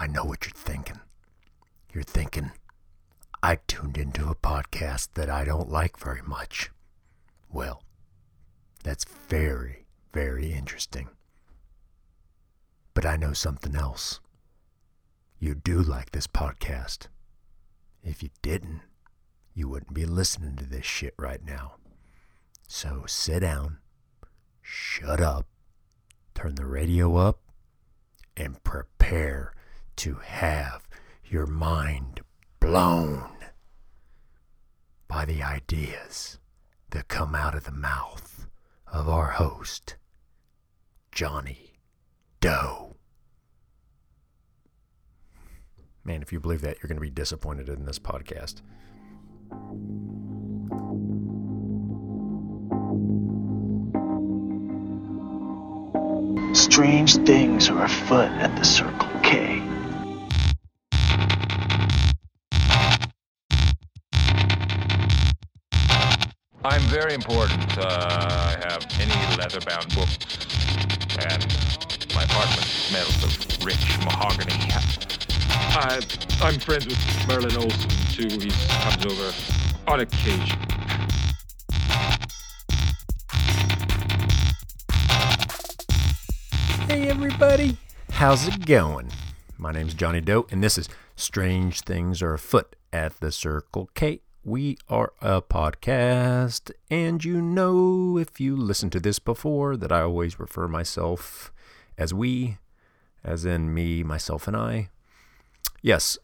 I know what you're thinking. You're thinking, I tuned into a podcast that I don't like very much. Well, that's very, very interesting. But I know something else. You do like this podcast. If you didn't, you wouldn't be listening to this shit right now. So sit down, shut up, turn the radio up, and prepare to have your mind blown by the ideas that come out of the mouth of our host, Johnny Doe. Man, if you believe that, you're going to be disappointed in this podcast. Strange things are afoot at the Circle K. I'm very important. Uh, I have any leather-bound books, and my apartment smells of rich mahogany. I, I'm friends with Merlin Olsen too. He comes over on occasion. Hey, everybody. How's it going? My name's Johnny Doe, and this is Strange Things Are Afoot at the Circle K. We are a podcast, and you know, if you listen to this before, that I always refer myself as we, as in me, myself, and I. Yes,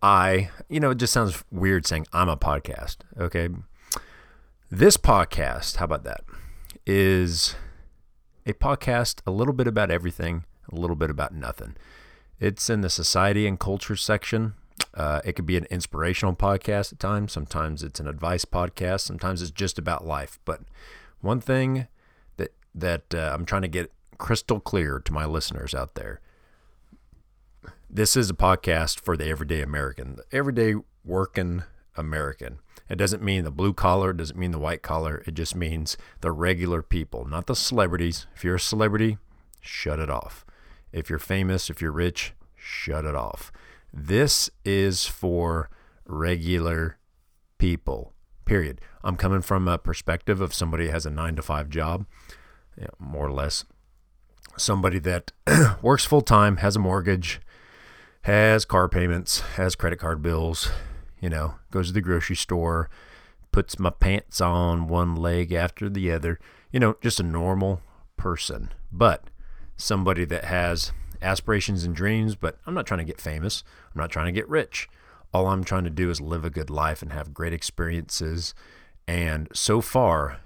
I, you know, it just sounds weird saying I'm a podcast, okay? This podcast, how about that, is a podcast a little bit about everything, a little bit about nothing. It's in the society and culture section. Uh, it could be an inspirational podcast at times. Sometimes it's an advice podcast. Sometimes it's just about life. But one thing that that uh, I'm trying to get crystal clear to my listeners out there: this is a podcast for the everyday American, the everyday working American. It doesn't mean the blue collar, it doesn't mean the white collar. It just means the regular people, not the celebrities. If you're a celebrity, shut it off. If you're famous, if you're rich, shut it off. This is for regular people, period. I'm coming from a perspective of somebody who has a nine to five job, yeah, more or less. Somebody that works full time, has a mortgage, has car payments, has credit card bills, you know, goes to the grocery store, puts my pants on one leg after the other, you know, just a normal person. But somebody that has aspirations and dreams, but I'm not trying to get famous. I'm not trying to get rich. All I'm trying to do is live a good life and have great experiences. And so far,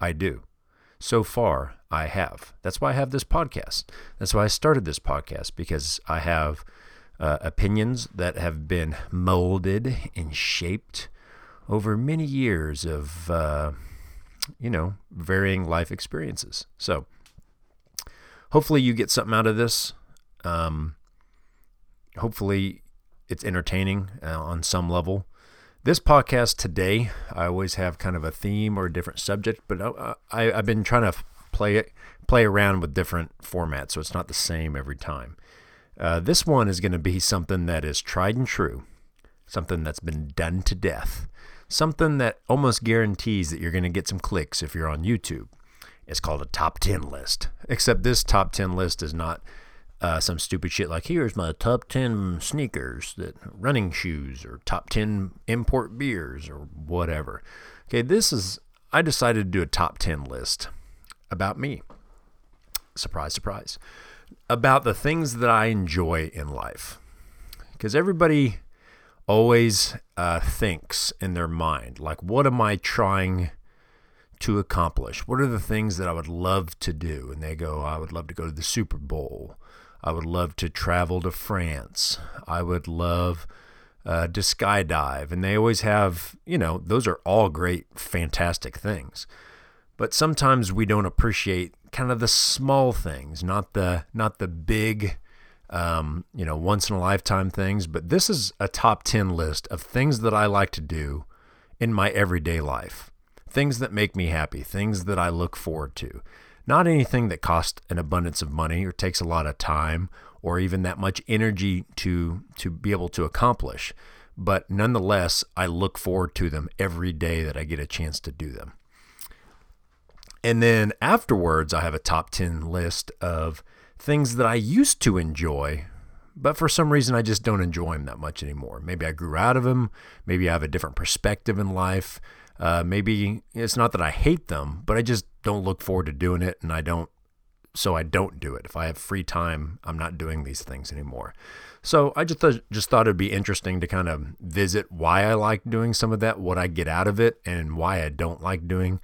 I do. So far, I have. That's why I have this podcast. That's why I started this podcast because I have uh, opinions that have been molded and shaped over many years of, uh, you know, varying life experiences. So, hopefully, you get something out of this. Um, hopefully, it's entertaining uh, on some level. This podcast today, I always have kind of a theme or a different subject, but I, I, I've been trying to play it, play around with different formats, so it's not the same every time. Uh, this one is going to be something that is tried and true, something that's been done to death, something that almost guarantees that you're going to get some clicks if you're on YouTube. It's called a top 10 list, except this top 10 list is not uh, some stupid shit like here's my top 10 sneakers, that running shoes, or top 10 import beers, or whatever. Okay, this is, I decided to do a top 10 list about me. Surprise, surprise about the things that I enjoy in life. Because everybody always uh, thinks in their mind, like, what am I trying to accomplish? What are the things that I would love to do? And they go, I would love to go to the Super Bowl. I would love to travel to France. I would love uh, to skydive. And they always have, you know, those are all great, fantastic things. But sometimes we don't appreciate kind of the small things, not the not the big, um, you know, once in a lifetime things. But this is a top ten list of things that I like to do in my everyday life, things that make me happy, things that I look forward to. Not anything that costs an abundance of money or takes a lot of time or even that much energy to to be able to accomplish. But nonetheless, I look forward to them every day that I get a chance to do them. And then afterwards, I have a top 10 list of things that I used to enjoy, but for some reason I just don't enjoy them that much anymore. Maybe I grew out of them. Maybe I have a different perspective in life. Uh, maybe it's not that I hate them, but I just don't look forward to doing it, and I don't. So I don't do it. If I have free time, I'm not doing these things anymore. So I just th- just thought it'd be interesting to kind of visit why I like doing some of that, what I get out of it, and why I don't like doing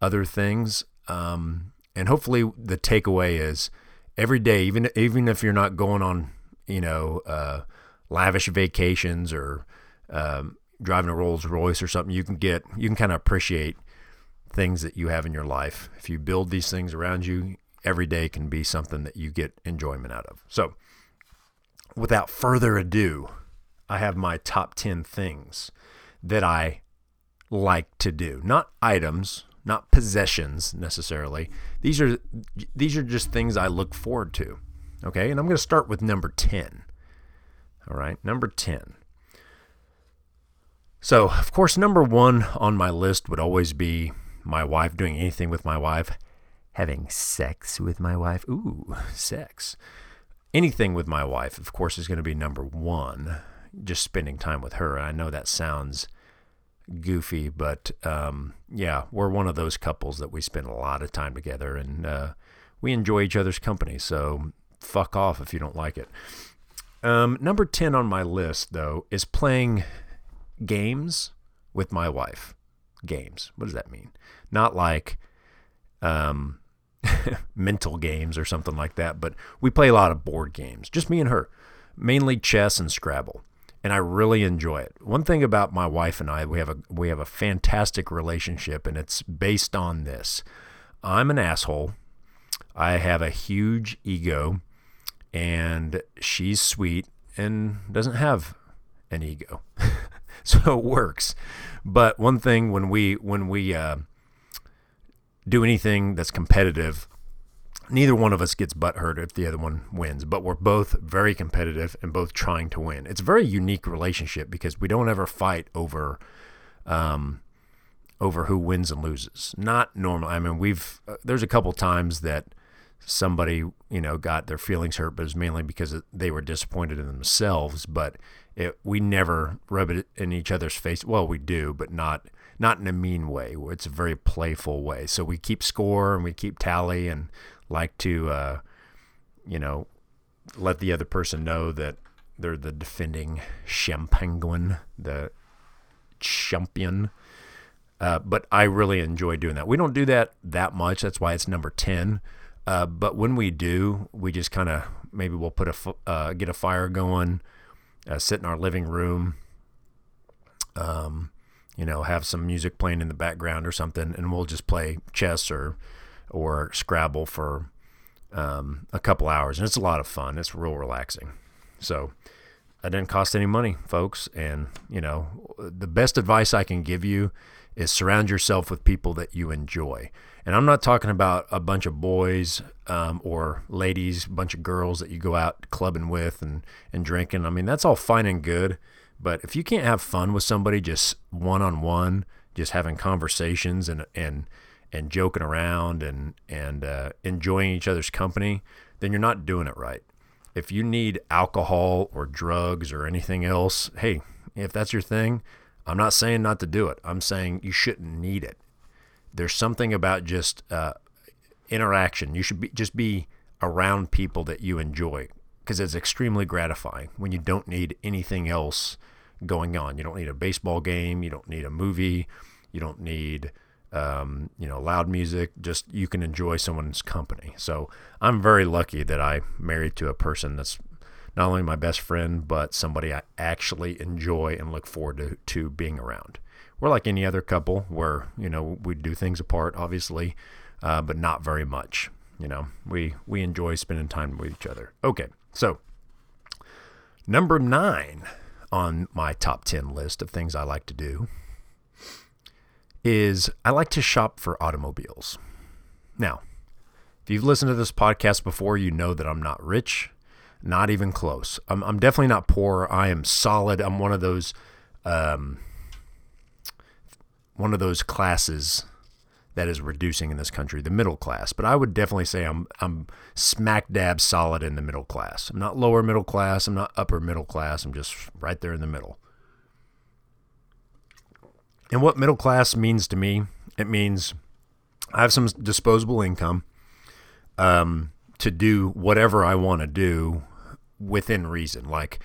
other things. Um, and hopefully, the takeaway is every day, even even if you're not going on, you know, uh, lavish vacations or um, driving a Rolls Royce or something, you can get you can kind of appreciate things that you have in your life. If you build these things around you, every day can be something that you get enjoyment out of. So, without further ado, I have my top 10 things that I like to do. Not items, not possessions necessarily. These are these are just things I look forward to. Okay? And I'm going to start with number 10. All right? Number 10. So, of course, number 1 on my list would always be my wife doing anything with my wife, having sex with my wife. Ooh, sex. Anything with my wife, of course, is going to be number 1. Just spending time with her. I know that sounds goofy, but um, yeah, we're one of those couples that we spend a lot of time together and uh, we enjoy each other's company. So fuck off if you don't like it. Um, number 10 on my list, though, is playing games with my wife. Games. What does that mean? Not like um, mental games or something like that, but we play a lot of board games, just me and her, mainly chess and Scrabble and I really enjoy it. One thing about my wife and I, we have a we have a fantastic relationship and it's based on this. I'm an asshole. I have a huge ego and she's sweet and doesn't have an ego. so it works. But one thing when we when we uh, do anything that's competitive, neither one of us gets butthurt if the other one wins, but we're both very competitive and both trying to win. It's a very unique relationship because we don't ever fight over, um, over who wins and loses. Not normal. I mean, we've uh, there's a couple times that somebody you know got their feelings hurt, but it was mainly because they were disappointed in themselves. But it, we never rub it in each other's face. Well, we do, but not not in a mean way. It's a very playful way. So we keep score and we keep tally and like to, uh, you know, let the other person know that they're the defending Penguin, the champion. Uh, but I really enjoy doing that. We don't do that that much. That's why it's number 10. Uh, but when we do, we just kind of maybe we'll put a uh, get a fire going, uh, sit in our living room, um, you know, have some music playing in the background or something, and we'll just play chess or or Scrabble for um, a couple hours, and it's a lot of fun. It's real relaxing. So that didn't cost any money, folks. And you know, the best advice I can give you is surround yourself with people that you enjoy. And I'm not talking about a bunch of boys um, or ladies, a bunch of girls that you go out clubbing with and, and drinking. I mean, that's all fine and good. But if you can't have fun with somebody just one on one, just having conversations and, and and joking around and and uh, enjoying each other's company, then you're not doing it right. If you need alcohol or drugs or anything else, hey, if that's your thing, I'm not saying not to do it. I'm saying you shouldn't need it. There's something about just uh, interaction. You should be, just be around people that you enjoy because it's extremely gratifying when you don't need anything else going on. You don't need a baseball game. You don't need a movie. You don't need um, you know, loud music. Just you can enjoy someone's company. So I'm very lucky that I married to a person that's not only my best friend, but somebody I actually enjoy and look forward to, to being around. We're like any other couple where, you know, we do things apart, obviously, uh, but not very much. You know, we, we enjoy spending time with each other. Okay, so number nine on my top 10 list of things I like to do is I like to shop for automobiles. Now, if you've listened to this podcast before, you know that I'm not rich. Not even close. I'm, I'm definitely not poor. I am solid. I'm one of those, um, one of those classes that is reducing in this country, the middle class. But I would definitely say I'm I'm smack dab solid in the middle class. I'm not lower middle class. I'm not upper middle class. I'm just right there in the middle. And what middle class means to me, it means I have some disposable income um, to do whatever I want to do within reason. Like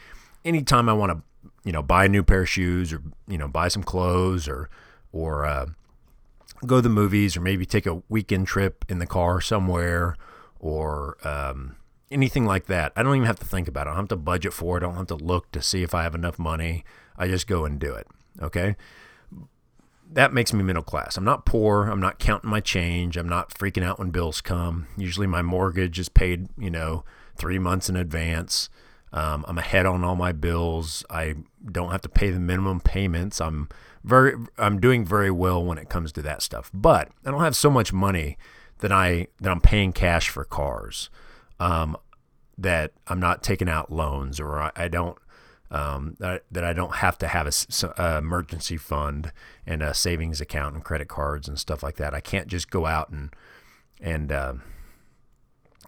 anytime I want to, you know, buy a new pair of shoes or you know buy some clothes or or uh, go to the movies or maybe take a weekend trip in the car somewhere or um, anything like that. I don't even have to think about it. I don't have to budget for it. I don't have to look to see if I have enough money. I just go and do it. Okay that makes me middle class. I'm not poor. I'm not counting my change. I'm not freaking out when bills come. Usually my mortgage is paid, you know, three months in advance. Um, I'm ahead on all my bills. I don't have to pay the minimum payments. I'm very, I'm doing very well when it comes to that stuff. But I don't have so much money that I that I'm paying cash for cars. Um, that I'm not taking out loans or I, I don't um, that, that I don't have to have a, a, emergency fund and a savings account and credit cards and stuff like that. I can't just go out and and uh,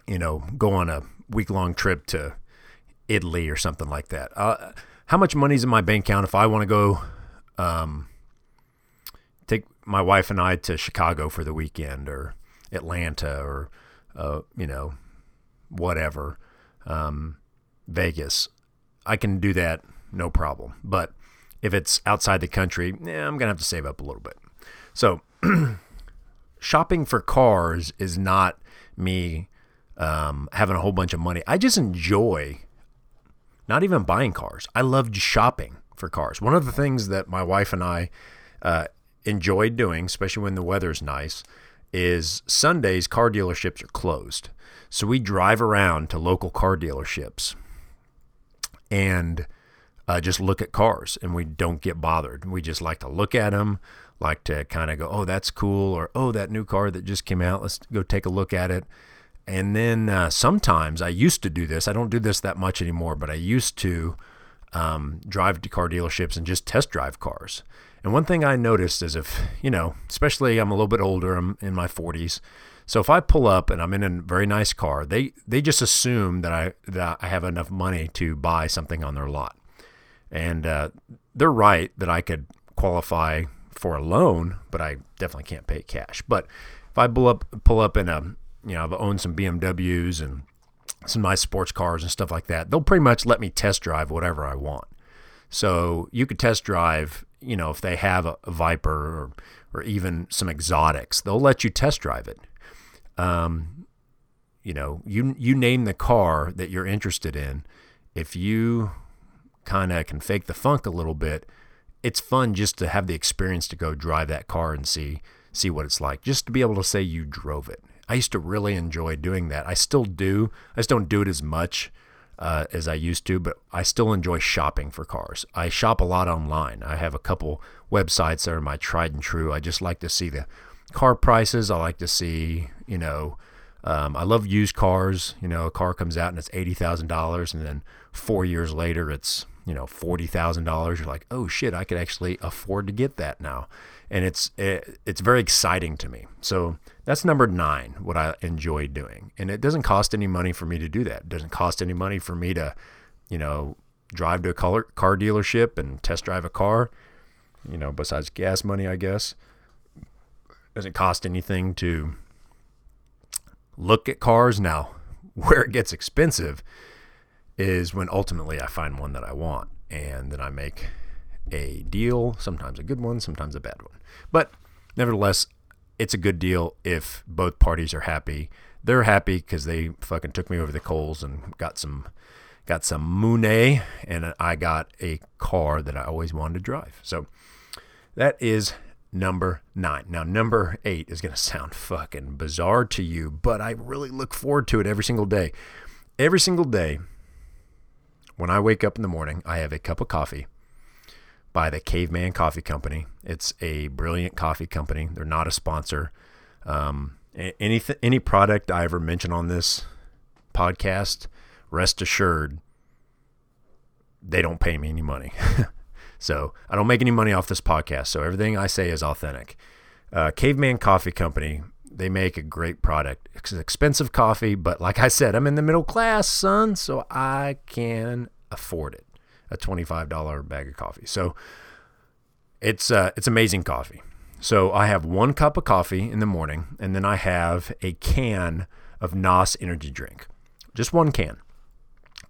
you know go on a week long trip to Italy or something like that. Uh, how much money's in my bank account if I want to go um, take my wife and I to Chicago for the weekend or Atlanta or uh, you know whatever um, Vegas I can do that no problem. But if it's outside the country, eh, I'm going to have to save up a little bit. So, shopping for cars is not me um, having a whole bunch of money. I just enjoy not even buying cars. I love shopping for cars. One of the things that my wife and I uh, enjoy doing, especially when the weather's nice, is Sundays car dealerships are closed. So we drive around to local car dealerships and uh, just look at cars and we don't get bothered. We just like to look at them, like to kind of go, oh, that's cool, or oh, that new car that just came out, let's go take a look at it. And then uh, sometimes I used to do this. I don't do this that much anymore, but I used to um, drive to car dealerships and just test drive cars. And one thing I noticed is if, you know, especially I'm a little bit older, I'm in my 40s, so if I pull up and I'm in a very nice car, they they just assume that I that I have enough money to buy something on their lot, and uh, they're right that I could qualify for a loan, but I definitely can't pay cash. But if I pull up pull up in a you know I've owned some BMWs and some nice sports cars and stuff like that, they'll pretty much let me test drive whatever I want. So you could test drive, you know, if they have a, a Viper or, or even some exotics, they'll let you test drive it um, you know, you you name the car that you're interested in. If you kind of can fake the funk a little bit, it's fun just to have the experience to go drive that car and see see what it's like. Just to be able to say you drove it. I used to really enjoy doing that. I still do. I just don't do it as much uh, as I used to, but I still enjoy shopping for cars. I shop a lot online. I have a couple websites that are my tried and true. I just like to see the car prices. I like to see, you know, um, I love used cars. You know, a car comes out and it's eighty thousand dollars, and then four years later it's you know forty thousand dollars. You're like, oh shit, I could actually afford to get that now, and it's it, it's very exciting to me. So that's number nine. What I enjoy doing, and it doesn't cost any money for me to do that. It doesn't cost any money for me to, you know, drive to a car car dealership and test drive a car. You know, besides gas money, I guess it doesn't cost anything to look at cars. Now, where it gets expensive is when ultimately I find one that I want and then I make a deal, sometimes a good one, sometimes a bad one. But nevertheless, it's a good deal if both parties are happy. They're happy because they fucking took me over the coals and got some got some Monet and I got a car that I always wanted to drive. So that is number nine. Now, number eight is going to sound fucking bizarre to you, but I really look forward to it every single day. Every single day, when I wake up in the morning, I have a cup of coffee by the Caveman Coffee Company. It's a brilliant coffee company. They're not a sponsor. Um, any any product I ever mention on this podcast rest assured, they don't pay me any money. so I don't make any money off this podcast. So everything I say is authentic. Uh, Caveman Coffee Company, they make a great product. It's expensive coffee, but like I said, I'm in the middle class, son, so I can afford it. A $25 bag of coffee. So it's uh, it's amazing coffee. So I have one cup of coffee in the morning, and then I have a can of NOS energy drink, just one can.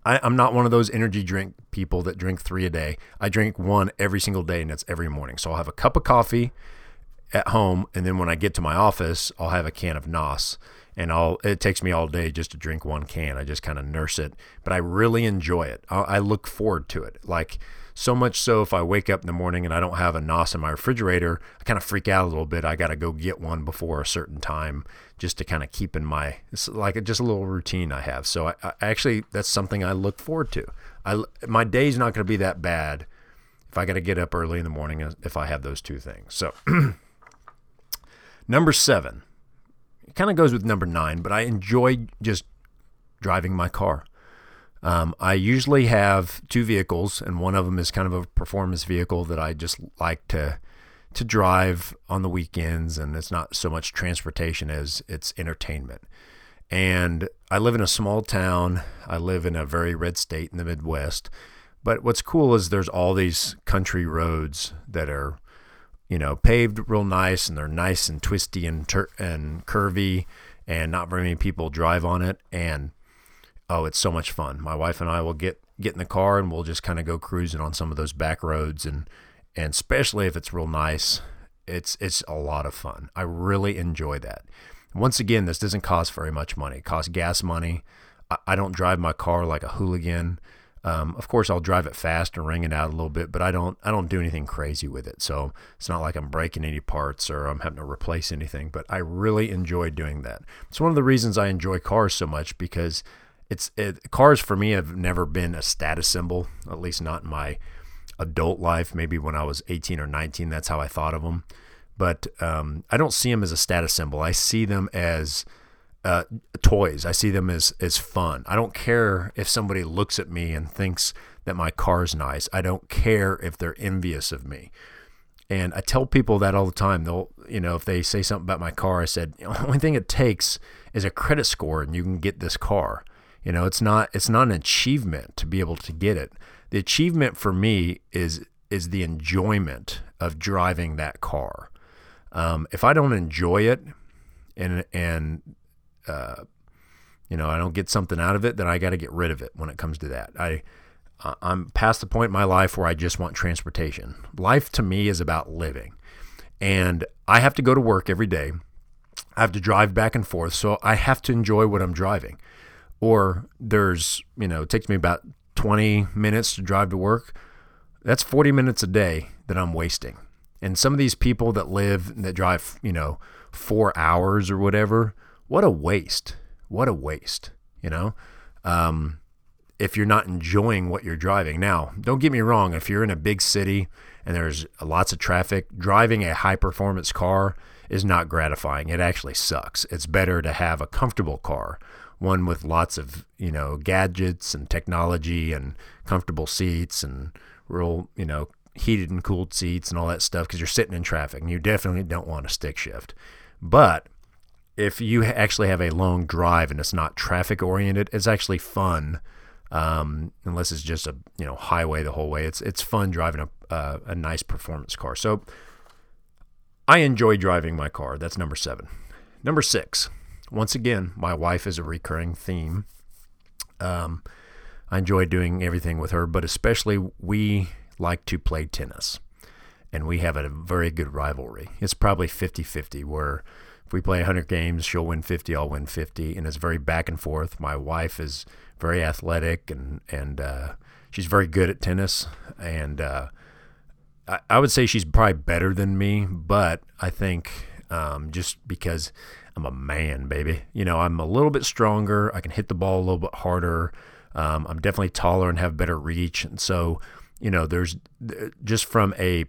I, am not one of those energy drink people that drink three a day. I drink one every single day, and it's every morning. So I'll have a cup of coffee at home, and then when I get to my office, I'll have a can of NOS. And I'll it takes me all day just to drink one can. I just kind of nurse it, but I really enjoy it. I, I look forward to it. Like so much so, if I wake up in the morning and I don't have a NOS in my refrigerator, I kind of freak out a little bit. I got to go get one before a certain time just to kind of keep in my, it's like just a little routine I have. So I, I actually, that's something I look forward to. I, my day's not going to be that bad if I got to get up early in the morning if I have those two things. So, number seven, it kind of goes with number nine, but I enjoy just driving my car. Um, I usually have two vehicles, and one of them is kind of a performance vehicle that I just like to to drive on the weekends, and it's not so much transportation as it's entertainment. And I live in a small town. I live in a very red state in the Midwest. But what's cool is there's all these country roads that are, you know, paved real nice, and they're nice and twisty and tur- and curvy, and not very many people drive on it. And oh, it's so much fun. My wife and I will get get in the car and we'll just kind of go cruising on some of those back roads and and especially if it's real nice, it's it's a lot of fun. I really enjoy that. Once again, this doesn't cost very much money. It costs gas money. I, I don't drive my car like a hooligan. Um, of course, I'll drive it fast and ring it out a little bit, but I don't I don't do anything crazy with it. So it's not like I'm breaking any parts or I'm having to replace anything. But I really enjoy doing that. It's one of the reasons I enjoy cars so much because it's it, cars for me have never been a status symbol, at least not in my adult life. Maybe when I was 18 or 19, that's how I thought of them. But um, I don't see them as a status symbol. I see them as uh, toys. I see them as as fun. I don't care if somebody looks at me and thinks that my car's nice. I don't care if they're envious of me. And I tell people that all the time. They'll, you know, if they say something about my car, I said, the only thing it takes is a credit score and you can get this car. You know, it's not it's not an achievement to be able to get it. The achievement for me is is the enjoyment of driving that car. Um, if I don't enjoy it, and and uh, you know I don't get something out of it, then I got to get rid of it. When it comes to that, I I'm past the point in my life where I just want transportation. Life to me is about living, and I have to go to work every day. I have to drive back and forth, so I have to enjoy what I'm driving or there's, you know, it takes me about 20 minutes to drive to work. That's 40 minutes a day that I'm wasting. And some of these people that live, that drive, you know, four hours or whatever, what a waste. What a waste, you know? Um, if you're not enjoying what you're driving. Now, don't get me wrong, if you're in a big city and there's lots of traffic, driving a high performance car is not gratifying. It actually sucks. It's better to have a comfortable car one with lots of you know gadgets and technology and comfortable seats and real you know heated and cooled seats and all that stuff because you're sitting in traffic and you definitely don't want a stick shift. But if you actually have a long drive and it's not traffic oriented, it's actually fun. Um, unless it's just a you know highway the whole way, it's it's fun driving a uh, a nice performance car. So I enjoy driving my car. That's number seven. Number six, once again, my wife is a recurring theme. Um, I enjoy doing everything with her, but especially we like to play tennis. And we have a very good rivalry. It's probably 50 50, where if we play 100 games, she'll win 50, I'll win 50. And it's very back and forth. My wife is very athletic and, and uh, she's very good at tennis. And uh, I, I would say she's probably better than me, but I think um, just because I'm a man, baby. You know, I'm a little bit stronger. I can hit the ball a little bit harder. Um, I'm definitely taller and have better reach. And so, you know, there's just from a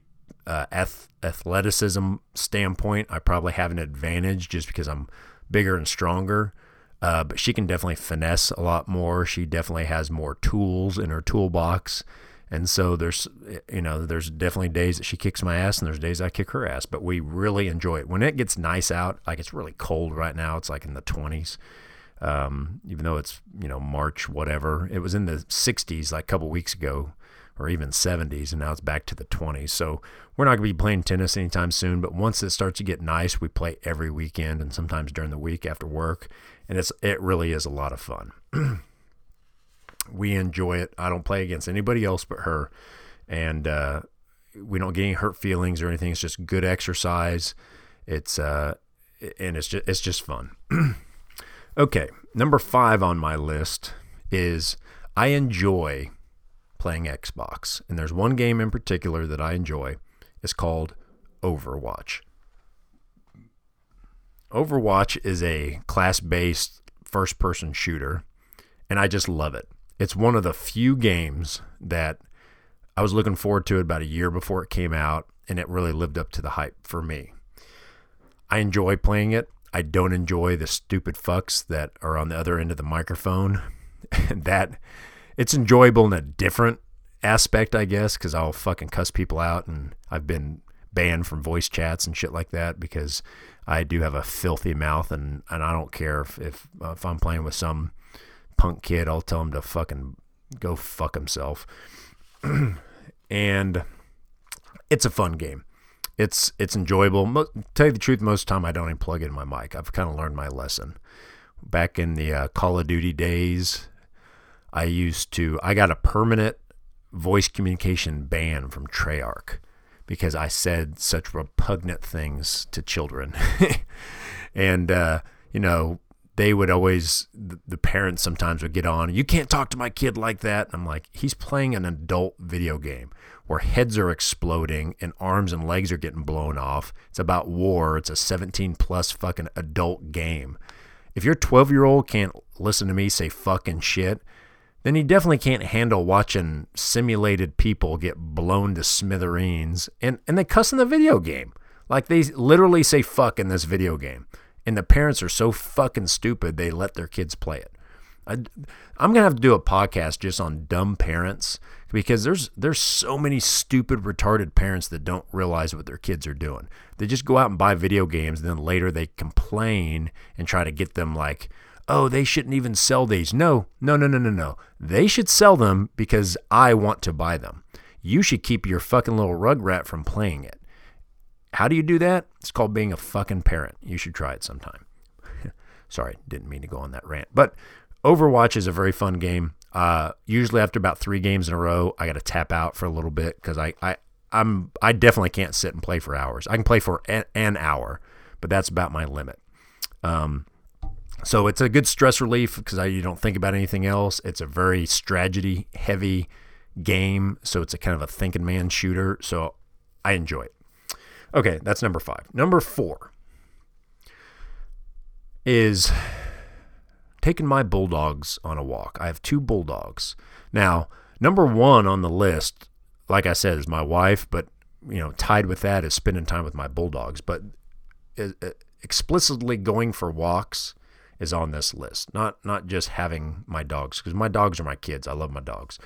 uh, ath- athleticism standpoint, I probably have an advantage just because I'm bigger and stronger. Uh, but she can definitely finesse a lot more. She definitely has more tools in her toolbox. And so there's, you know, there's definitely days that she kicks my ass and there's days I kick her ass, but we really enjoy it. When it gets nice out, like it's really cold right now, it's like in the 20s. Um, even though it's, you know, March, whatever, it was in the 60s like a couple weeks ago or even 70s, and now it's back to the 20s. So we're not going to be playing tennis anytime soon, but once it starts to get nice, we play every weekend and sometimes during the week after work, and it's it really is a lot of fun. we enjoy it. I don't play against anybody else but her, and uh, we don't get any hurt feelings or anything. It's just good exercise. It's uh, and it's just it's just fun. okay, number five on my list is I enjoy playing Xbox. And there's one game in particular that I enjoy. It's called Overwatch. Overwatch is a class based first person shooter, and I just love it. It's one of the few games that I was looking forward to it about a year before it came out, and it really lived up to the hype for me. I enjoy playing it. I don't enjoy the stupid fucks that are on the other end of the microphone. that it's enjoyable in a different aspect, I guess, because I'll fucking cuss people out, and I've been banned from voice chats and shit like that because I do have a filthy mouth, and, and I don't care if if, uh, if I'm playing with some punk kid, I'll tell him to fucking go fuck himself. and it's a fun game. It's it's enjoyable. Mo- tell you the truth, most of the time I don't even plug in my mic. I've kind of learned my lesson. Back in the uh, Call of Duty days, I used to, I got a permanent voice communication ban from Treyarch because I said such repugnant things to children. and, uh, you know, they would always, the parents sometimes would get on, you can't talk to my kid like that. I'm like, he's playing an adult video game where heads are exploding and arms and legs are getting blown off. It's about war. It's a 17 plus fucking adult game. If your 12 year old can't listen to me say fucking shit, then he definitely can't handle watching simulated people get blown to smithereens and, and they cuss in the video game. Like they literally say fuck in this video game. And the parents are so fucking stupid they let their kids play it. I, am gonna have to do a podcast just on dumb parents because there's there's so many stupid retarded parents that don't realize what their kids are doing. They just go out and buy video games and then later they complain and try to get them like oh, they shouldn't even sell these. No, no, no, no, no, no. They should sell them because I want to buy them. You should keep your fucking little rugrat from playing it. How do you do that? It's called being a fucking parent. You should try it sometime. Sorry, didn't mean to go on that rant. But Overwatch is a very fun game. Uh, usually after about three games in a row, I got to tap out for a little bit because I, I, I'm, I definitely can't sit and play for hours. I can play for an, an hour, but that's about my limit. Um, so it's a good stress relief because you don't think about anything else. It's a very strategy heavy game, so it's a kind of a thinking man shooter. So I enjoy it. Okay, that's number five. Number four is taking my bulldogs on a walk. I have two bulldogs. Now, number one on the list, like I said, is my wife, but you know, tied with that is spending time with my bulldogs. But uh, uh, explicitly going for walks is on this list. Not not just having my dogs because my dogs are my kids. I love my dogs,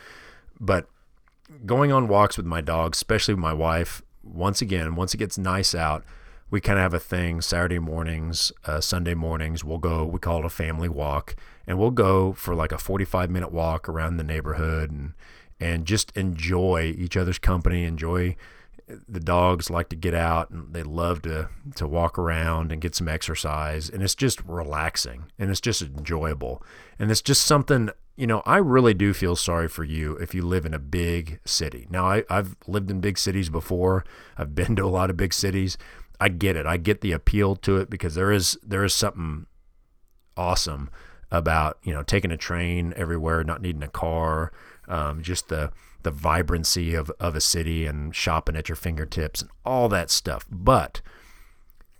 but going on walks with my dogs, especially with my wife. Once again, once it gets nice out, we kind of have a thing. Saturday mornings, uh, Sunday mornings, we'll go. We call it a family walk, and we'll go for like a forty-five minute walk around the neighborhood and and just enjoy each other's company. Enjoy the dogs like to get out and they love to to walk around and get some exercise and it's just relaxing and it's just enjoyable. And it's just something you know i really do feel sorry for you if you live in a big city. Now I, i've lived in big cities before. I've been to a lot of big cities. I get it. I get the appeal to it because there is there is something awesome about you know taking a train everywhere not needing a car um, just the the vibrancy of, of a city and shopping at your fingertips and all that stuff. But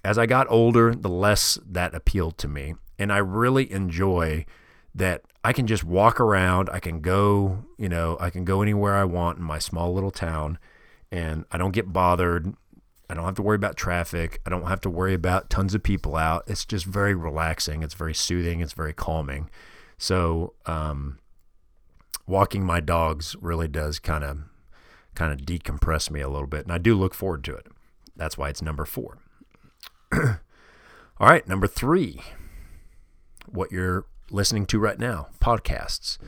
as I got older, the less that appealed to me. And I really enjoy that I can just walk around. I can go, you know, I can go anywhere I want in my small little town and I don't get bothered. I don't have to worry about traffic. I don't have to worry about tons of people out. It's just very relaxing. It's very soothing. It's very calming. So, um, walking my dogs really does kind of kind of decompress me a little bit, and I do look forward to it. That's why it's number four. All right, number three. What you're listening to right now, podcasts.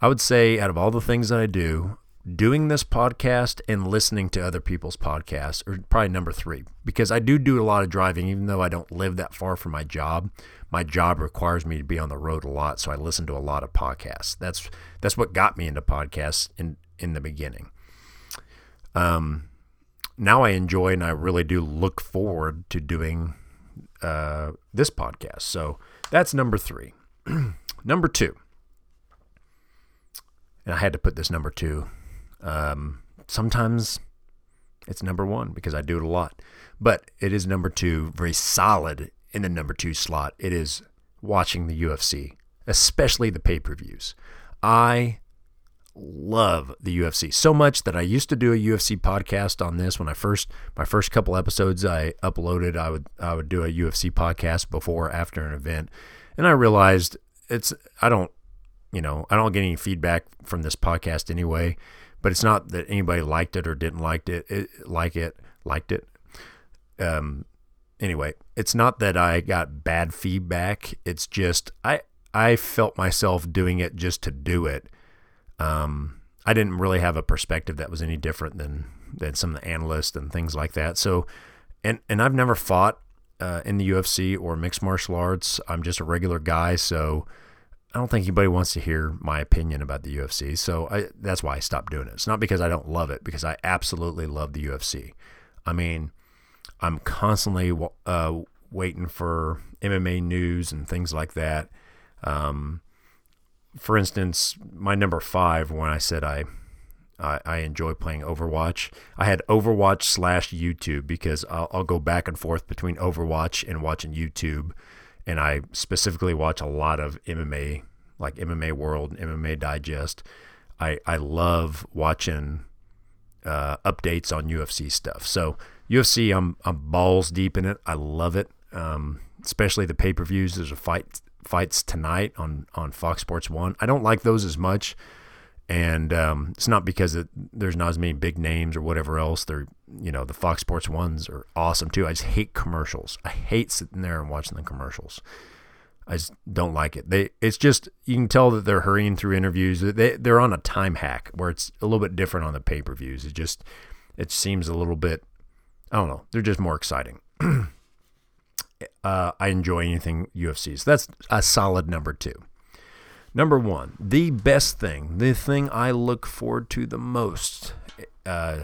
I would say out of all the things that I do, doing this podcast and listening to other people's podcasts are probably number three because I do do a lot of driving, even though I don't live that far from my job. My job requires me to be on the road a lot, so I listen to a lot of podcasts. That's that's what got me into podcasts in in the beginning. Um, now I enjoy and I really do look forward to doing uh, this podcast. So that's number three. number two, and I had to put this number two um, sometimes it's number one because I do it a lot, but it is number two, very solid in the number two slot. It is watching the UFC, especially the pay per views. I love the UFC so much that I used to do a UFC podcast on this when I first my first couple episodes I uploaded I would I would do a UFC podcast before after an event and I realized it's I don't you know I don't get any feedback from this podcast anyway but it's not that anybody liked it or didn't liked it, it like it liked it. Um, anyway, it's not that I got bad feedback. It's just I I felt myself doing it just to do it. Um, I didn't really have a perspective that was any different than than some of the analysts and things like that. So, and and I've never fought uh, in the UFC or mixed martial arts. I'm just a regular guy, so I don't think anybody wants to hear my opinion about the UFC. So I, that's why I stopped doing it. It's not because I don't love it, because I absolutely love the UFC. I mean, I'm constantly uh, waiting for MMA news and things like that. Um, for instance, my number five, when I said I, I, I enjoy playing Overwatch, I had Overwatch slash YouTube because I'll, I'll go back and forth between Overwatch and watching YouTube and I specifically watch a lot of MMA, like MMA World, MMA Digest. I I love watching uh, updates on UFC stuff. So UFC, I'm I'm balls deep in it. I love it, um, especially the pay per views. There's a fight fights tonight on on Fox Sports One. I don't like those as much and um, it's not because it, there's not as many big names or whatever else. They're you know the Fox Sports ones are awesome too. I just hate commercials. I hate sitting there and watching the commercials. I just don't like it. They it's just you can tell that they're hurrying through interviews. They they're on a time hack where it's a little bit different on the pay per views. It just it seems a little bit I don't know. They're just more exciting. uh, I enjoy anything UFC. So that's a solid number two. Number one, the best thing, the thing I look forward to the most uh,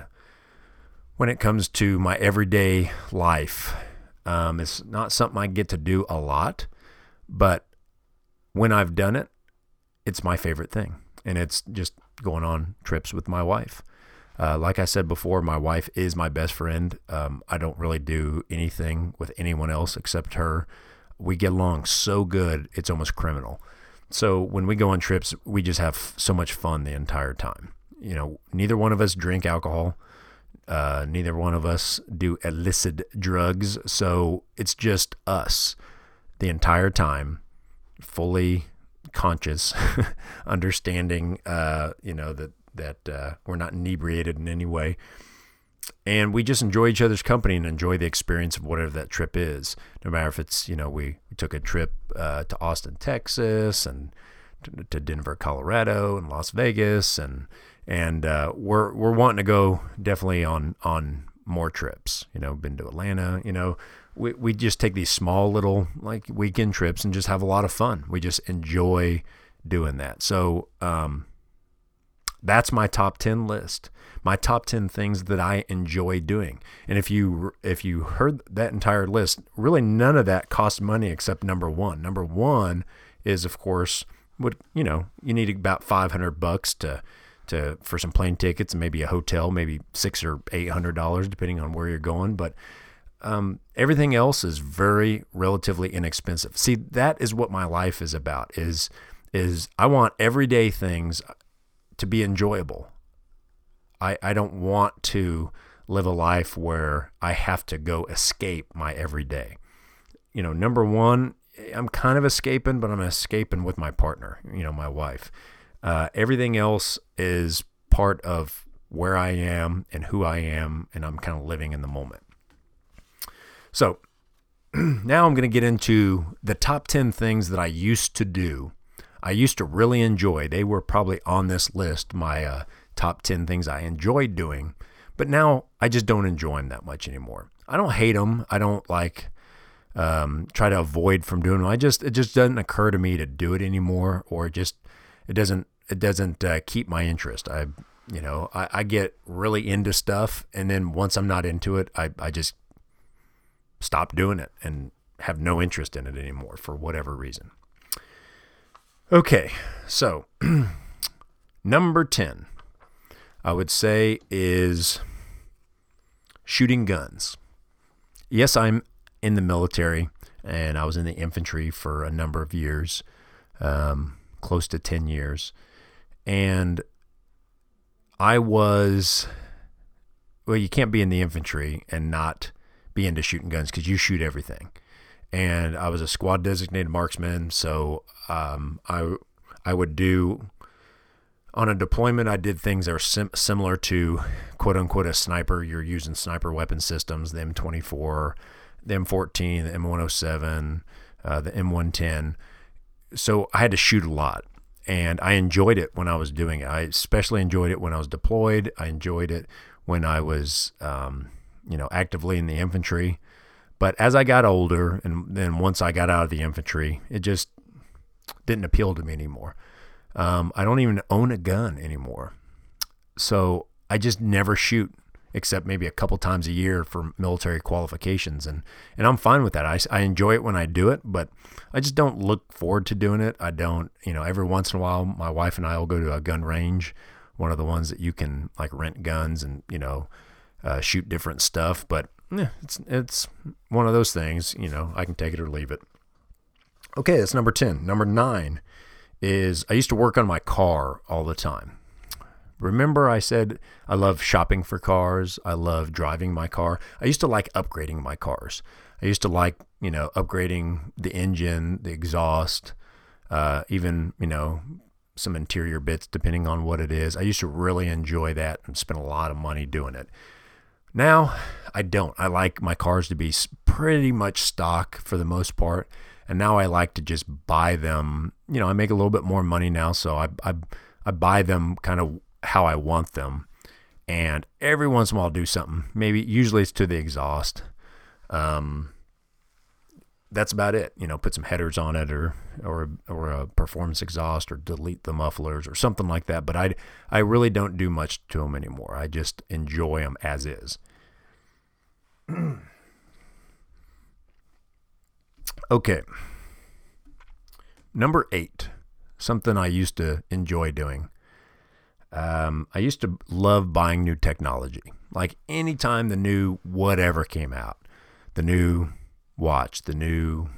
when it comes to my everyday life. Um, it's not something I get to do a lot, but when I've done it, it's my favorite thing. And it's just going on trips with my wife. Uh, like I said before, my wife is my best friend. Um, I don't really do anything with anyone else except her. We get along so good, it's almost criminal. So when we go on trips, we just have so much fun the entire time. You know, neither one of us drink alcohol. Uh, neither one of us do illicit drugs. So it's just us the entire time, fully conscious, understanding, uh, you know, that, that uh, we're not inebriated in any way and we just enjoy each other's company and enjoy the experience of whatever that trip is. No matter if it's you know we, we took a trip uh, to Austin, Texas, and to, to, Denver, Colorado, and Las Vegas, and and uh, we're we're wanting to go definitely on on more trips. You know, been to Atlanta. You know, we we just take these small little like weekend trips and just have a lot of fun. We just enjoy doing that. So um, that's my top 10 list. My top 10 things that I enjoy doing. And if you if you heard that entire list, really none of that costs money except number 1. Number 1 is of course what you know, you need about 500 bucks to to for some plane tickets and maybe a hotel, maybe 6 or 800 dollars depending on where you're going, but um, everything else is very relatively inexpensive. See, that is what my life is about. Is is I want everyday things to be enjoyable. I, I don't want to live a life where I have to go escape my everyday. You know, number one, I'm kind of escaping, but I'm escaping with my partner, you know, my wife. Uh, everything else is part of where I am and who I am, and I'm kind of living in the moment. So now I'm going to get into the top 10 things that I used to do. I used to really enjoy. They were probably on this list, my uh, top 10 things I enjoyed doing, but now I just don't enjoy them that much anymore. I don't hate them. I don't like um, try to avoid from doing them. I just, it just doesn't occur to me to do it anymore or just, it doesn't, it doesn't uh, keep my interest. I, you know, I, I get really into stuff and then once I'm not into it, I, I just stop doing it and have no interest in it anymore for whatever reason. Okay, so number 10, I would say, is shooting guns. Yes, I'm in the military and I was in the infantry for a number of years, um, close to 10 years. And I was, well, you can't be in the infantry and not be into shooting guns because you shoot everything. And I was a squad designated marksman, so um, I I would do on a deployment. I did things that are sim- similar to quote unquote a sniper. You're using sniper weapon systems, the M24, the M14, the M107, uh, the M110. So I had to shoot a lot, and I enjoyed it when I was doing it. I especially enjoyed it when I was deployed. I enjoyed it when I was um, you know, actively in the infantry. But as I got older, and then once I got out of the infantry, it just didn't appeal to me anymore. Um, I don't even own a gun anymore. So I just never shoot except maybe a couple times a year for military qualifications. And, and I'm fine with that. I, I enjoy it when I do it, but I just don't look forward to doing it. I don't, you know, every once in a while, my wife and I will go to a gun range, one of the ones that you can like rent guns and, you know, uh, shoot different stuff. But yeah, it's it's one of those things. You know, I can take it or leave it. Okay, that's number ten. Number nine is I used to work on my car all the time. Remember, I said I love shopping for cars. I love driving my car. I used to like upgrading my cars. I used to like, you know, upgrading the engine, the exhaust, uh, even, you know, some interior bits, depending on what it is. I used to really enjoy that and spend a lot of money doing it. Now, I don't. I like my cars to be pretty much stock for the most part. And now I like to just buy them. You know, I make a little bit more money now, so I, I, I buy them kind of how I want them. And every once in a while, I'll do something. Maybe, usually it's to the exhaust. Um, that's about it. You know, put some headers on it, or or or a performance exhaust, or delete the mufflers, or something like that. But I I really don't do much to them anymore. I just enjoy them as is. okay. Number eight, something I used to enjoy doing. Um, I used to love buying new technology. Like anytime the new whatever came out, the new watch, the new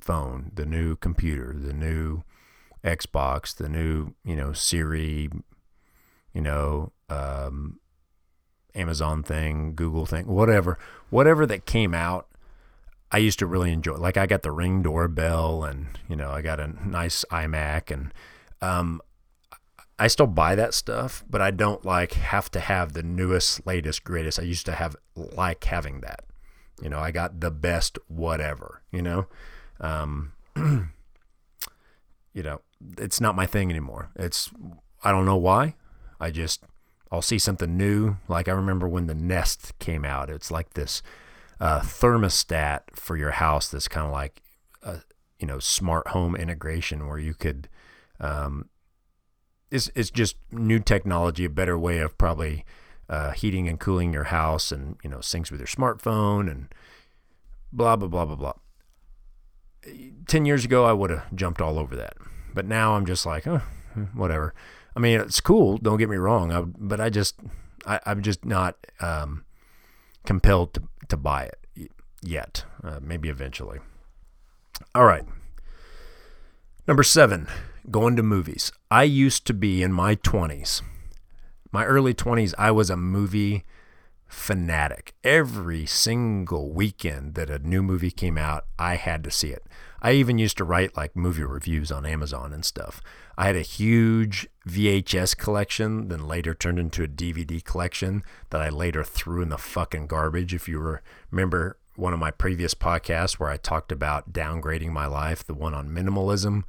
phone, the new computer, the new Xbox, the new, you know, Siri, you know, um, Amazon thing, Google thing, whatever, whatever that came out, I used to really enjoy. Like I got the Ring doorbell, and you know, I got a nice iMac, and um, I still buy that stuff, but I don't like have to have the newest, latest, greatest. I used to have like having that. You know, I got the best whatever, you know? Um, you know, it's not my thing anymore. It's, I don't know why. I just, I'll see something new. Like I remember when the Nest came out, it's like this uh, thermostat for your house that's kind of like, a, you know, smart home integration where you could, um, it's, it's just new technology, a better way of probably, uh, heating and cooling your house and, you know, syncs with your smartphone and blah, blah, blah, blah, blah. 10 years ago, I would have jumped all over that. But now I'm just like, oh, whatever. I mean, it's cool. Don't get me wrong. I, but I just, I, am just not um, compelled to, to buy it yet. Uh, maybe eventually. All right. Number seven, going to movies. I used to be in my 20s My early 20s, I was a movie fanatic. Every single weekend that a new movie came out, I had to see it. I even used to write like movie reviews on Amazon and stuff. I had a huge VHS collection, then later turned into a DVD collection that I later threw in the fucking garbage. If you remember one of my previous podcasts where I talked about downgrading my life, the one on minimalism,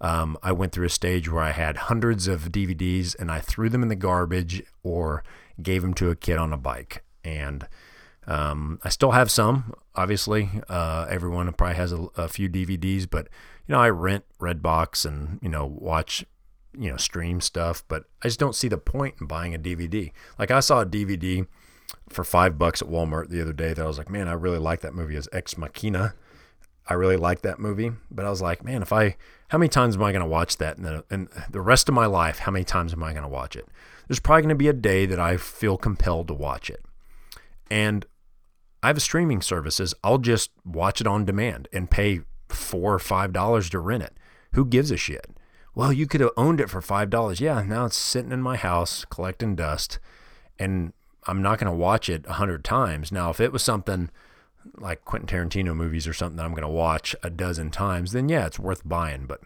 um, I went through a stage where I had hundreds of DVDs and I threw them in the garbage or gave them to a kid on a bike. And um, I still have some, obviously. Uh, everyone probably has a, a, few DVDs, but you know, I rent Redbox and you know watch, you know, stream stuff. But I just don't see the point in buying a DVD. Like I saw a DVD for five bucks at Walmart the other day that I was like, man, I really like that movie. As Ex Machina. I really like that movie, but I was like, man, if I, how many times am I going to watch that? And the, and the rest of my life, how many times am I going to watch it? There's probably going to be a day that I feel compelled to watch it. And I have streaming services. I'll just watch it on demand and pay four or five dollars to rent it. Who gives a shit? Well, you could have owned it for five dollars. Yeah, now it's sitting in my house collecting dust, and I'm not going to watch it a hundred times. Now, if it was something like Quentin Tarantino movies or something that I'm going to watch a dozen times, then yeah, it's worth buying, but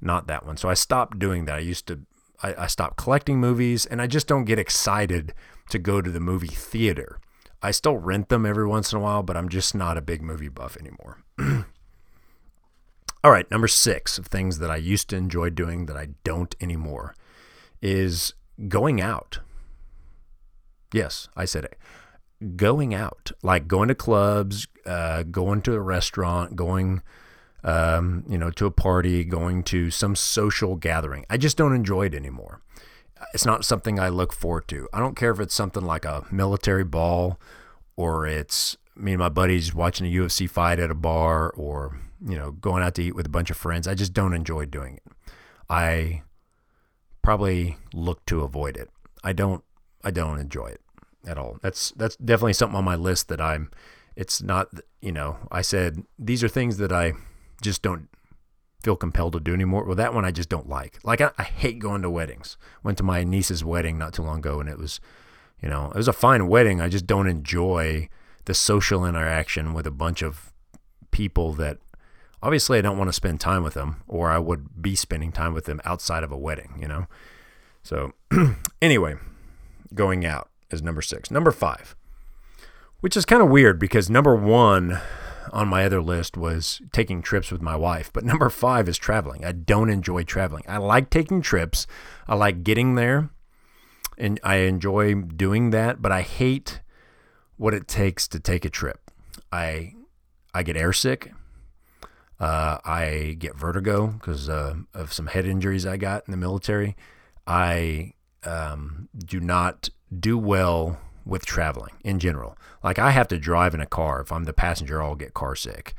not that one. So I stopped doing that. I used to, I, I stopped collecting movies, and I just don't get excited to go to the movie theater. I still rent them every once in a while, but I'm just not a big movie buff anymore. All right, number six of things that I used to enjoy doing that I don't anymore is going out. Yes, I said it. Going out, like going to clubs, uh, going to a restaurant, going, um, you know, to a party, going to some social gathering. I just don't enjoy it anymore it's not something I look forward to. I don't care if it's something like a military ball or it's me and my buddies watching a UFC fight at a bar or, you know, going out to eat with a bunch of friends. I just don't enjoy doing it. I probably look to avoid it. I don't I don't enjoy it at all. That's that's definitely something on my list that I'm it's not, you know, I said these are things that I just don't feel compelled to do anymore. Well, that one I just don't like. Like I, I, hate going to weddings. Went to my niece's wedding not too long ago, and it was, you know, it was a fine wedding. I just don't enjoy the social interaction with a bunch of people that obviously I don't want to spend time with them, or I would be spending time with them outside of a wedding. You know. So anyway, going out is number six. Number five, which is kind of weird because number one on my other list was taking trips with my wife. But number five is traveling. I don't enjoy traveling. I like taking trips. I like getting there and I enjoy doing that, but I hate what it takes to take a trip. I I get airsick. Uh, I get vertigo because uh, of some head injuries I got in the military. I um, do not do well with traveling in general. Like I have to drive in a car. If I'm the passenger, I'll get car sick.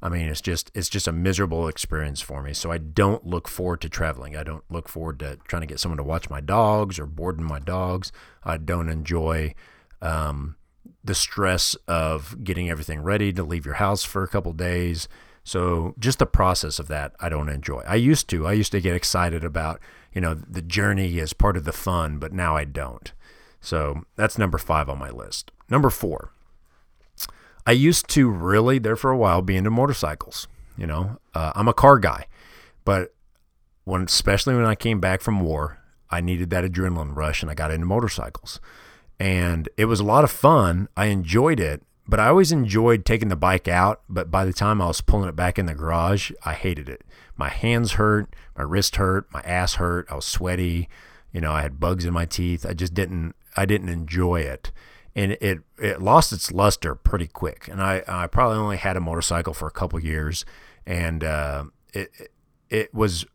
I mean, it's just it's just a miserable experience for me. So I don't look forward to traveling. I don't look forward to trying to get someone to watch my dogs or boarding my dogs. I don't enjoy um, the stress of getting everything ready to leave your house for a couple days. So just the process of that, I don't enjoy. I used to. I used to get excited about you know the journey as part of the fun, but now I don't. So that's number five on my list. Number four, I used to really, there for a while, be into motorcycles. You know, uh, I'm a car guy, but when, especially when I came back from war, I needed that adrenaline rush and I got into motorcycles. And it was a lot of fun. I enjoyed it, but I always enjoyed taking the bike out. But by the time I was pulling it back in the garage, I hated it. My hands hurt, my wrist hurt, my ass hurt. I was sweaty. You know, I had bugs in my teeth. I just didn't I didn't enjoy it, and it it lost its luster pretty quick. And I I probably only had a motorcycle for a couple years, and uh, it it was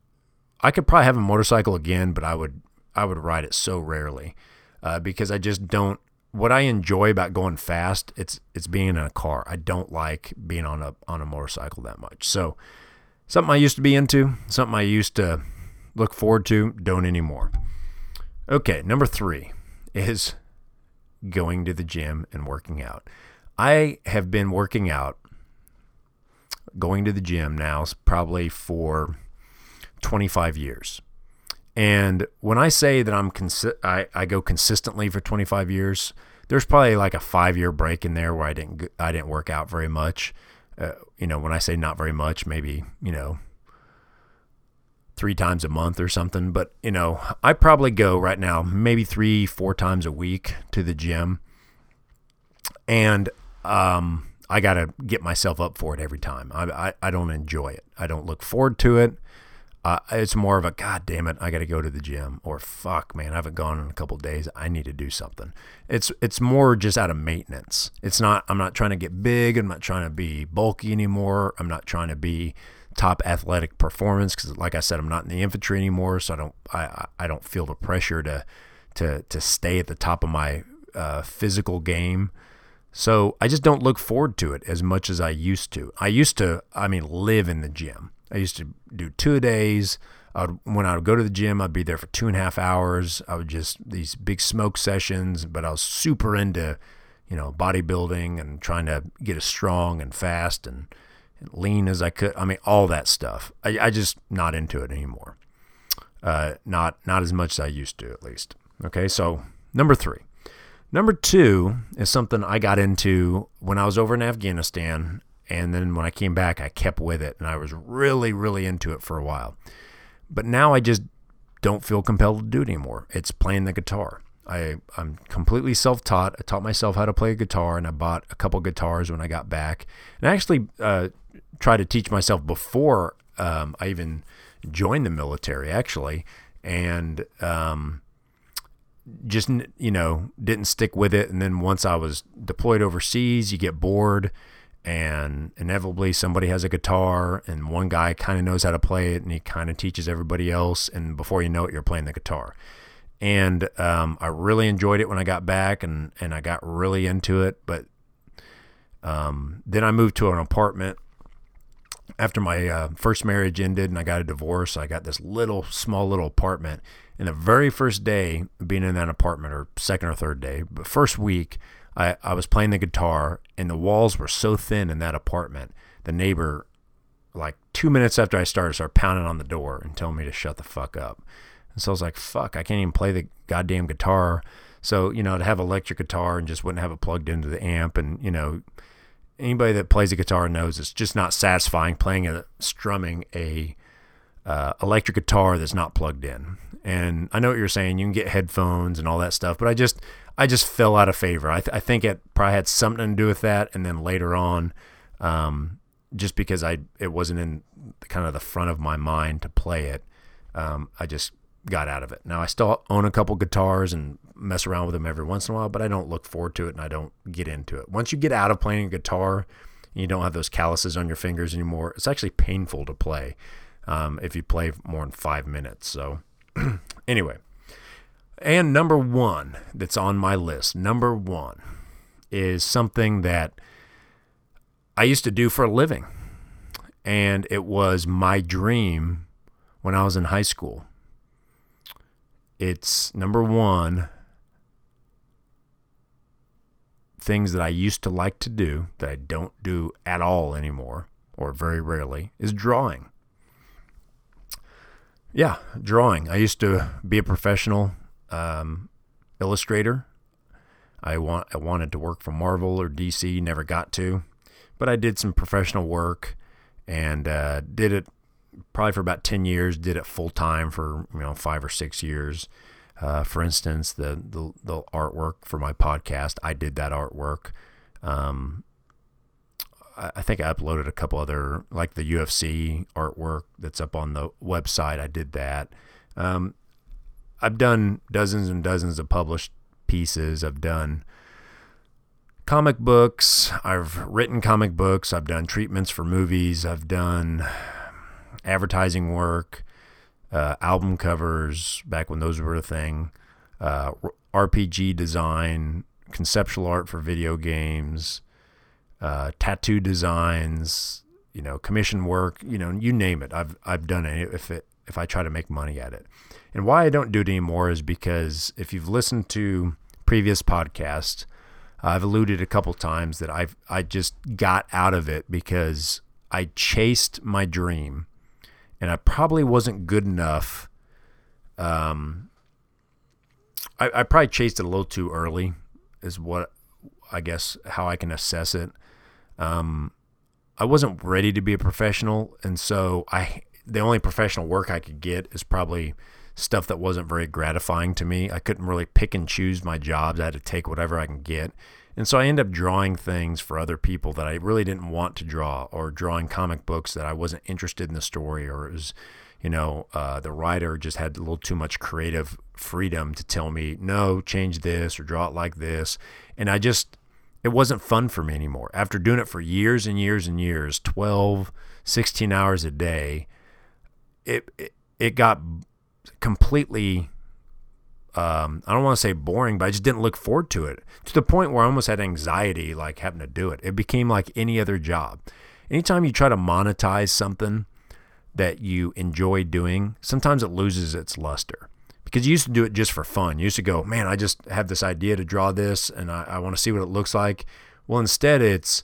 I could probably have a motorcycle again, but I would I would ride it so rarely uh, because I just don't. What I enjoy about going fast, it's it's being in a car. I don't like being on a on a motorcycle that much. So something I used to be into, something I used to look forward to, don't anymore. Okay, number three is going to the gym and working out. I have been working out, going to the gym now probably for 25 years. And when I say that I'm consi- I, I go consistently for 25 years, there's probably like a five year break in there where I didn't I didn't work out very much. Uh, you know, when I say not very much, maybe you know three times a month or something. But you know, I probably go right now maybe three four times a week to the gym, and um, I got to get myself up for it every time. I, I I don't enjoy it. I don't look forward to it uh, it's more of a god damn it i gotta go to the gym or fuck man i haven't gone in a couple days i need to do something it's it's more just out of maintenance it's not i'm not trying to get big i'm not trying to be bulky anymore i'm not trying to be top athletic performance because like i said i'm not in the infantry anymore so i don't i i don't feel the pressure to to to stay at the top of my uh, physical game so i just don't look forward to it as much as i used to i used to i mean live in the gym I used to do two days. I would, when I would go to the gym, I'd be there for two and a half hours. I would just these big smoke sessions, but I was super into, you know, bodybuilding and trying to get as strong and fast and lean as I could. I mean, all that stuff. I, I just not into it anymore. Uh, not not as much as I used to, at least. Okay, so number three. Number two is something I got into when I was over in Afghanistan and then when I came back, I kept with it and I was really, really into it for a while. But now I just don't feel compelled to do it anymore. It's playing the guitar. I, I'm completely self taught. I taught myself how to play a guitar and I bought a couple guitars when I got back. And I actually uh, tried to teach myself before um, I even joined the military, actually. And um, just, you know, didn't stick with it. And then once I was deployed overseas, you get bored and inevitably somebody has a guitar and one guy kind of knows how to play it and he kind of teaches everybody else and before you know it you're playing the guitar and um, i really enjoyed it when i got back and, and i got really into it but um, then i moved to an apartment after my uh, first marriage ended and i got a divorce i got this little small little apartment and the very first day being in that apartment or second or third day but first week I, I was playing the guitar and the walls were so thin in that apartment. The neighbor, like two minutes after I started, started pounding on the door and telling me to shut the fuck up. And so I was like, fuck, I can't even play the goddamn guitar. So, you know, to have electric guitar and just wouldn't have it plugged into the amp. And, you know, anybody that plays a guitar knows it's just not satisfying playing a strumming a uh, electric guitar that's not plugged in. And I know what you're saying. You can get headphones and all that stuff, but I just I just fell out of favor. I, th- I think it probably had something to do with that. And then later on, um, just because I it wasn't in kind of the front of my mind to play it, um, I just got out of it. Now I still own a couple guitars and mess around with them every once in a while, but I don't look forward to it and I don't get into it. Once you get out of playing a guitar, you don't have those calluses on your fingers anymore. It's actually painful to play um, if you play more than five minutes. So anyway, and number one that's on my list, number one, is something that I used to do for a living. And it was my dream when I was in high school. It's number one, things that I used to like to do that I don't do at all anymore, or very rarely, is drawing. Yeah, drawing. I used to be a professional um, illustrator. I want I wanted to work for Marvel or DC, never got to, but I did some professional work and uh, did it probably for about ten years. Did it full time for you know five or six years. Uh, for instance, the, the, the artwork for my podcast, I did that artwork. Um, I, I think I uploaded a couple other like the UFC artwork that's up on the website. I did that. Um, I've done dozens and dozens of published pieces. I've done comic books. I've written comic books. I've done treatments for movies. I've done advertising work, uh, album covers back when those were a thing, uh, RPG design, conceptual art for video games, uh, tattoo designs, you know, commission work, you know, you name it. I've I've done it if it if I try to make money at it. And why I don't do it anymore is because if you've listened to previous podcasts, I've alluded a couple times that I've I just got out of it because I chased my dream, and I probably wasn't good enough Um, I, I probably chased it a little too early, is what I guess how I can assess it. Um, I wasn't ready to be a professional, and so I the only professional work I could get is probably stuff that wasn't very gratifying to me. I couldn't really pick and choose my jobs. I had to take whatever I can get. And so I end up drawing things for other people that I really didn't want to draw, or drawing comic books that I wasn't interested in the story, or it was, you know, uh, the writer just had a little too much creative freedom to tell me, no, change this or draw it like this. And I just, it wasn't fun for me anymore. After doing it for years and years and years, 12, 16 hours a day, it, it, it got completely um, I don't want to say boring, but I just didn't look forward to it to the point where I almost had anxiety like having to do it. It became like any other job. Anytime you try to monetize something that you enjoy doing, sometimes it loses its luster because you used to do it just for fun. You used to go, man, I just have this idea to draw this and I, I want to see what it looks like. Well, instead, it's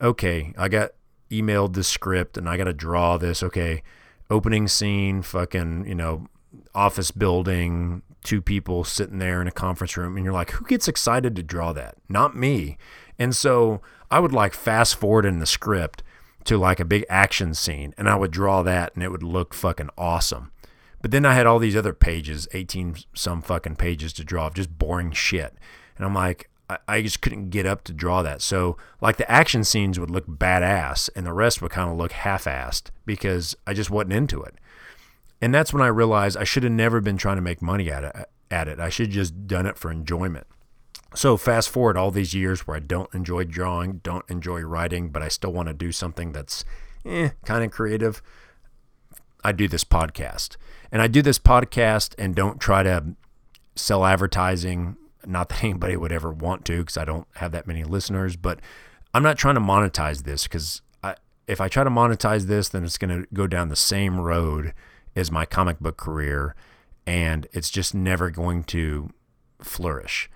okay, I got emailed the script and I got to draw this. Okay, opening scene, fucking, you know, office building, two people sitting there in a conference room, and you're like, who gets excited to draw that? Not me. And so I would like fast forward in the script to like a big action scene, and I would draw that, and it would look fucking awesome. But then I had all these other pages, 18 some fucking pages to draw of just boring shit. And I'm like, I, I just couldn't get up to draw that. So, like, the action scenes would look badass, and the rest would kind of look half assed because I just wasn't into it. And that's when I realized I should have never been trying to make money at it. At it, I should just done it for enjoyment. So fast forward all these years where I don't enjoy drawing, don't enjoy writing, but I still want to do something that's eh, kind of creative. I do this podcast, and I do this podcast and don't try to sell advertising. Not that anybody would ever want to, because I don't have that many listeners. But I'm not trying to monetize this because if I try to monetize this, then it's going to go down the same road is my comic book career, and it's just never going to flourish.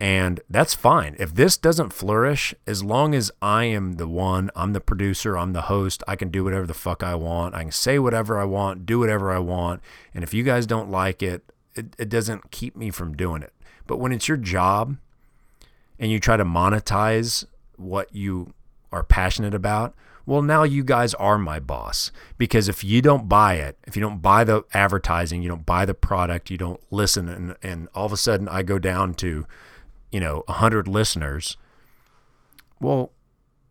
And that's fine. If this doesn't flourish, as long as I am the one, I'm the producer, I'm the host, I can do whatever the fuck I want. I can say whatever I want, do whatever I want. And if you guys don't like it, it, it doesn't keep me from doing it. But when it's your job and you try to monetize what you are passionate about, well, now you guys are my boss because if you don't buy it, if you don't buy the advertising, you don't buy the product, you don't listen, and, and all of a sudden I go down to, you know, 100 listeners, well,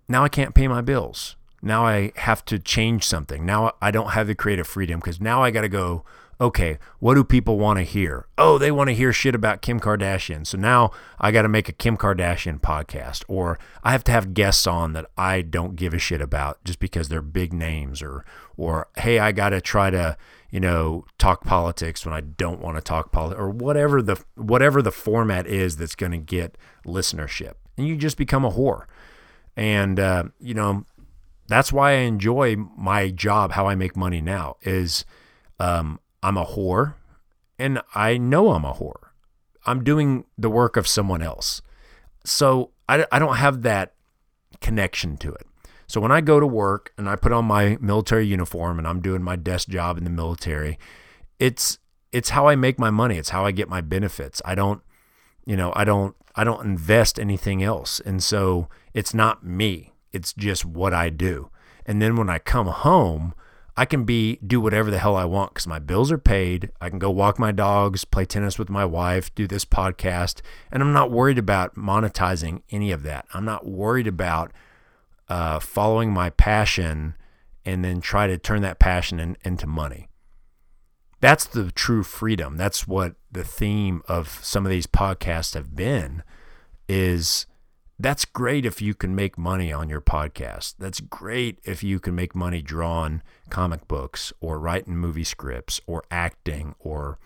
now I can't pay my bills. Now I have to change something. Now I don't have the creative freedom because now I got to go okay, what do people want to hear? Oh, they want to hear shit about Kim Kardashian. So now I got to make a Kim Kardashian podcast, or I have to have guests on that I don't give a shit about just because they're big names, or or hey, I got to try to you know talk politics when I don't want to talk politics, or whatever the whatever the format is that's going to get listenership, and you just become a whore, and uh, you know that's why I enjoy my job. How I make money now is. Um, I'm a whore and I know I'm a whore. I'm doing the work of someone else. So I, I don't have that connection to it. So when I go to work and I put on my military uniform and I'm doing my desk job in the military, it's it's how I make my money. It's how I get my benefits. I don't, you know, I don't I don't invest anything else. And so it's not me. It's just what I do. And then when I come home, I can be do whatever the hell I want because my bills are paid. I can go walk my dogs, play tennis with my wife, do this podcast, and I'm not worried about monetizing any of that. I'm not worried about uh, following my passion and then try to turn that passion in, into money. That's the true freedom. That's what the theme of some of these podcasts have been is that's great if you can make money on your podcast. That's great if you can make money drawing comic books or writing movie scripts or acting or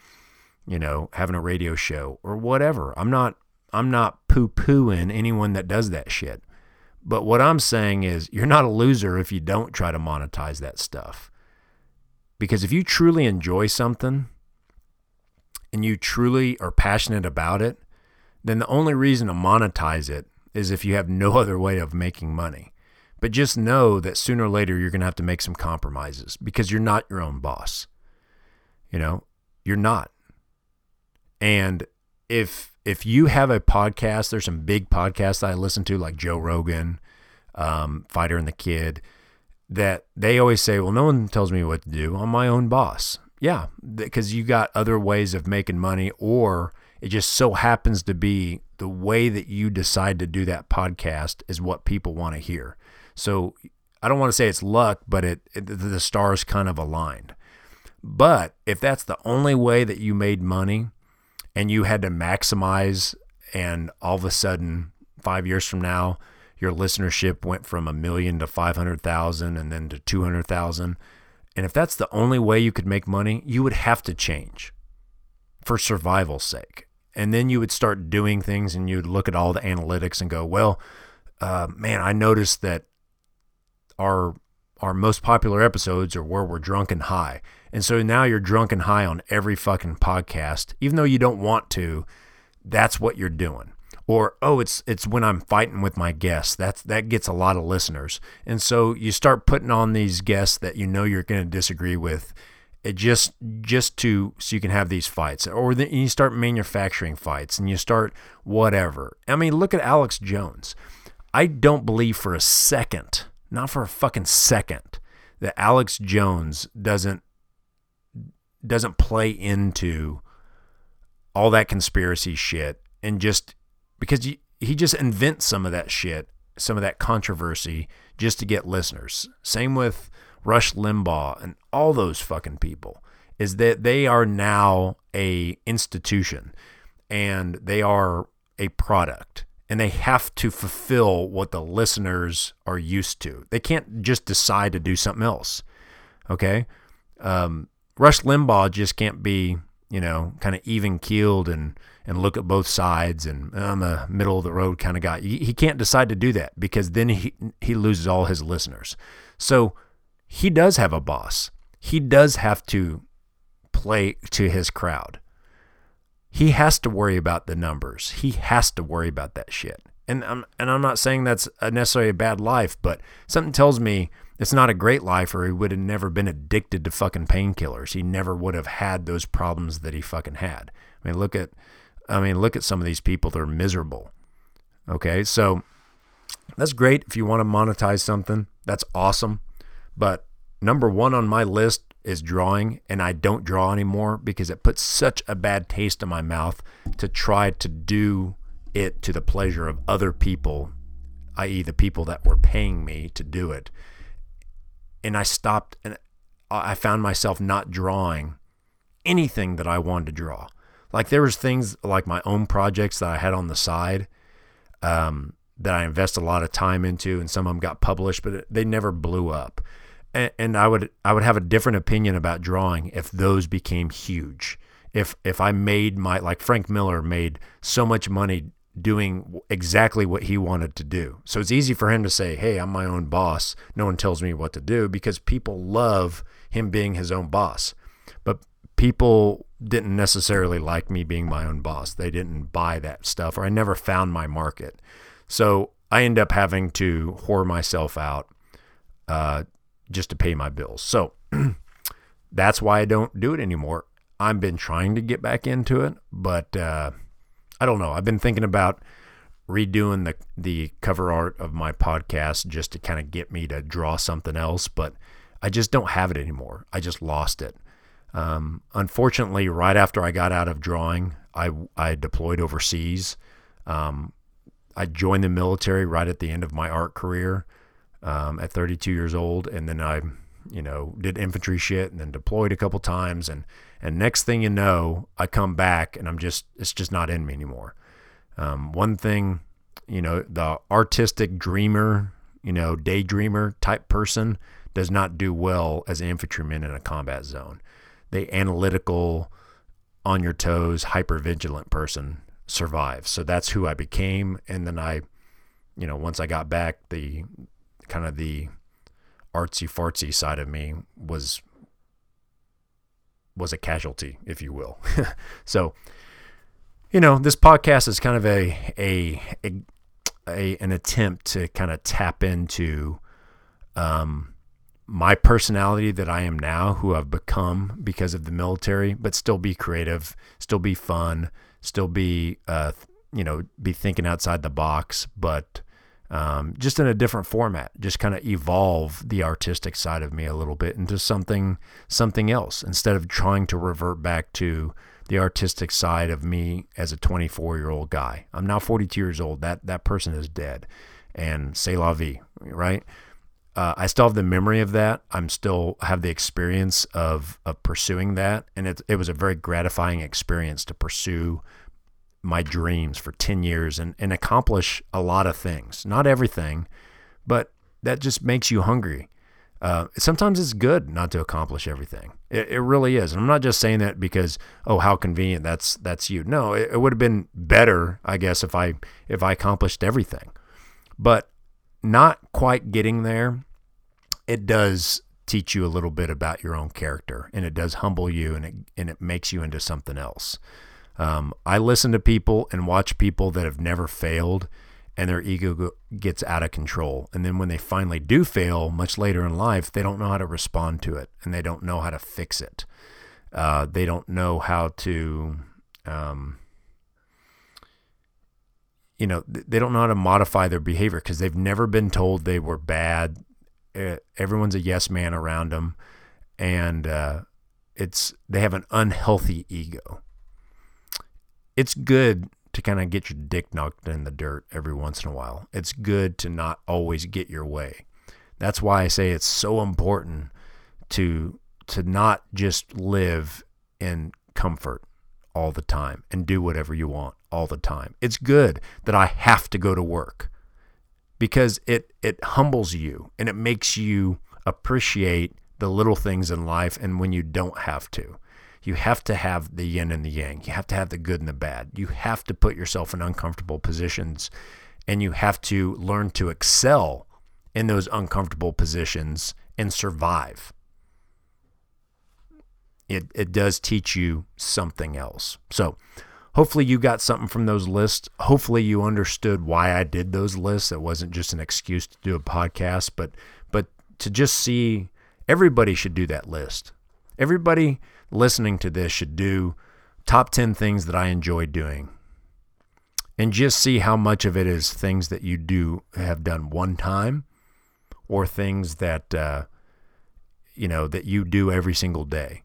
you know, having a radio show or whatever. I'm not I'm not poo-pooing anyone that does that shit. But what I'm saying is you're not a loser if you don't try to monetize that stuff. Because if you truly enjoy something and you truly are passionate about it, then the only reason to monetize it is if you have no other way of making money. But just know that sooner or later you're going to have to make some compromises because you're not your own boss. You know, you're not. And if if you have a podcast, there's some big podcasts I listen to, like Joe Rogan, um, Fighter and the Kid, that they always say, "Well, no one tells me what to do. I'm my own boss." Yeah, because you got other ways of making money, or it just so happens to be the way that you decide to do that podcast is what people want to hear. So I don't want to say it's luck, but it, it the stars kind of aligned. But if that's the only way that you made money and you had to maximize and all of a sudden 5 years from now your listenership went from a million to 500,000 and then to 200,000 and if that's the only way you could make money, you would have to change for survival's sake. And then you would start doing things and you'd look at all the analytics and go, well, uh, man, I noticed that our our most popular episodes are where we're drunk and high. And so now you're drunk and high on every fucking podcast, even though you don't want to. That's what you're doing. Or oh, it's it's when I'm fighting with my guests. That's that gets a lot of listeners. And so you start putting on these guests that you know you're going to disagree with. It just just to so you can have these fights, or you start manufacturing fights, and you start whatever. I mean, look at Alex Jones. I don't believe for a second not for a fucking second, that Alex Jones doesn't doesn't play into all that conspiracy shit and just because he just invents some of that shit, some of that controversy just to get listeners. Same with Rush Limbaugh and all those fucking people is that they are now a institution and they are a product and they have to fulfill what the listeners are used to. They can't just decide to do something else. Okay. Um, Rush Limbaugh just can't be, you know, kind of even keeled and, and look at both sides and I'm a middle of the road kind of guy. He, he can't decide to do that because then he, he loses all his listeners. So he does have a boss. He does have to play to his crowd he has to worry about the numbers. He has to worry about that shit. And I'm and I'm not saying that's a necessarily a bad life, but something tells me it's not a great life, or he would have never been addicted to fucking painkillers. He never would have had those problems that he fucking had. I mean, look at, I mean, look at some of these people. They're miserable. Okay, so that's great if you want to monetize something. That's awesome. But number one on my list is drawing and I don't draw anymore because it puts such a bad taste in my mouth to try to do it to the pleasure of other people, i.e., the people that were paying me to do it. And I stopped and I found myself not drawing anything that I wanted to draw. Like there was things like my own projects that I had on the side um, that I invest a lot of time into, and some of them got published, but they never blew up and, I would I would have a different opinion about drawing if those became huge. If if I made my like Frank Miller made so much money doing exactly what he wanted to do. So it's easy for him to say, "Hey, I'm my own boss. No one tells me what to do" because people love him being his own boss. But people didn't necessarily like me being my own boss. They didn't buy that stuff or I never found my market. So I end up having to whore myself out uh, just to pay my bills. So that's why I don't do it anymore. I've been trying to get back into it, but uh, I don't know. I've been thinking about redoing the the cover art of my podcast just to kind of get me to draw something else, but I just don't have it anymore. I just lost it. Um, unfortunately, right after I got out of drawing, I I deployed overseas. Um, I joined the military right at the end of my art career um, at 32 years old, and then I, you know, did infantry shit, and then deployed a couple times, and and next thing you know, I come back, and I'm just it's just not in me anymore. Um, one thing, you know, the artistic dreamer, you know, daydreamer type person does not do well as an infantryman in a combat zone. The analytical, on your toes, hyper vigilant person survives. So that's who I became, and then I, you know, once I got back, the kind of the artsy fartsy side of me was was a casualty, if you will. so, you know, this podcast is kind of a, a a, a an attempt to kind of tap into um, my personality that I am now, who I've become because of the military, but still be creative, still be fun, still be, uh, you know, be thinking outside the box, but um, just in a different format. Just kind of evolve the artistic side of me a little bit into something something else instead of trying to revert back to the artistic side of me as a 24 year old guy. I'm now 42 years old. That that person is dead, and c'est la vie, right? uh, I still have the memory of that. I'm still have the experience of of pursuing that, and it it was a very gratifying experience to pursue my dreams for ten years and and accomplish a lot of things. Not everything, but that just makes you hungry. Uh, sometimes it's good not to accomplish everything. It, it, really is, and I'm not just saying that because oh how convenient that's that's you. No, it, it would have been better, I guess, if I if I accomplished everything. But not quite getting there, it does teach you a little bit about your own character and it does humble you and it, and it makes you into something else. Um, I listen to people and watch people that have never failed and their ego gets out of control. And then when they finally do fail much later in life, they don't know how to respond to it and they don't know how to fix it. Uh, they don't know how to, um, you know, they don't know how to modify their behavior because they've never been told they were bad. Everyone's a yes man around them, and uh, it's they have an unhealthy ego. It's good to kind of get your dick knocked in the dirt every once in a while. It's good to not always get your way. That's why I say it's so important to to not just live in comfort all the time and do whatever you want all the time. It's good that I have to go to work because it it humbles you and it makes you appreciate the little things in life and when you don't have to. You have to have the yin and the yang. You have to have the good and the bad. You have to put yourself in uncomfortable positions and you have to learn to excel in those uncomfortable positions and survive it, it does teach you something else. So hopefully you got something from those lists. Hopefully you understood why I did those lists. It wasn't just an excuse to do a podcast, but but to just see everybody should do that list. Everybody listening to this should do top 10 things that I enjoy doing. And just see how much of it is things that you do have done one time or things that uh, you know that you do every single day.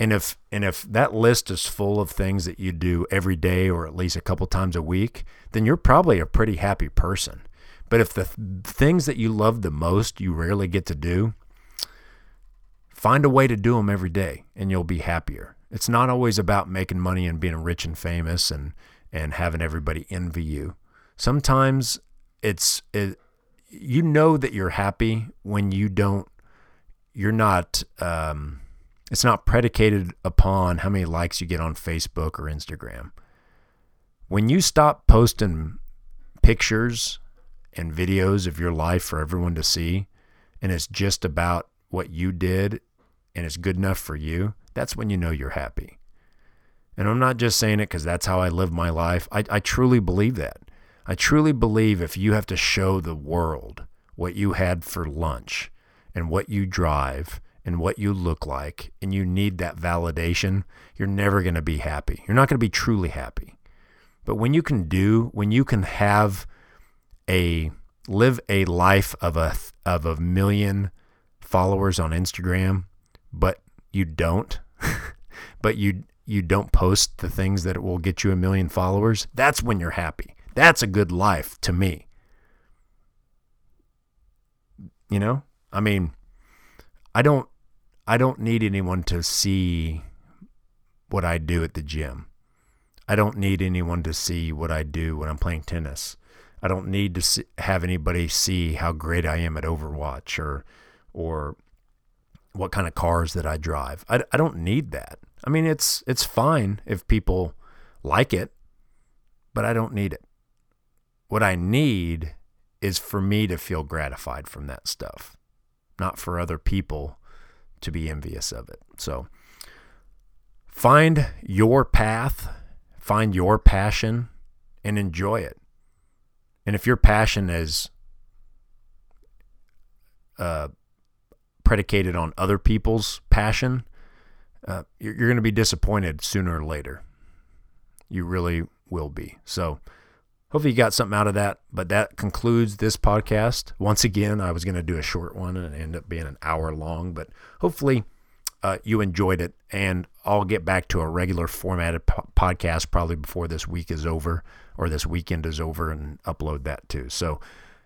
And if and if that list is full of things that you do every day or at least a couple times a week, then you're probably a pretty happy person. But if the th- things that you love the most you rarely get to do, find a way to do them every day and you'll be happier. It's not always about making money and being rich and famous and and having everybody envy you. Sometimes it's it, you know that you're happy when you don't you're not um, it's not predicated upon how many likes you get on Facebook or Instagram. When you stop posting pictures and videos of your life for everyone to see, and it's just about what you did and it's good enough for you, that's when you know you're happy. And I'm not just saying it because that's how I live my life. I, I truly believe that. I truly believe if you have to show the world what you had for lunch and what you drive and what you look like and you need that validation, you're never going to be happy. You're not going to be truly happy. But when you can do, when you can have a live a life of a of a million followers on Instagram, but you don't, but you you don't post the things that will get you a million followers, that's when you're happy. That's a good life to me. You know? I mean, I don't I don't need anyone to see what I do at the gym. I don't need anyone to see what I do when I'm playing tennis. I don't need to see, have anybody see how great I am at Overwatch or or what kind of cars that I drive. I, I don't need that. I mean, it's it's fine if people like it, but I don't need it. What I need is for me to feel gratified from that stuff, not for other people to be envious of it. So find your path, find your passion, and enjoy it. And if your passion is uh, predicated on other people's passion, uh, you're, you're going to be disappointed sooner or later. You really will be. So, hopefully, you got something out of that. But that concludes this podcast. Once again, I was going to do a short one and end up being an hour long, but hopefully, uh, you enjoyed it. And I'll get back to a regular formatted po- podcast probably before this week is over or this weekend is over and upload that too. So,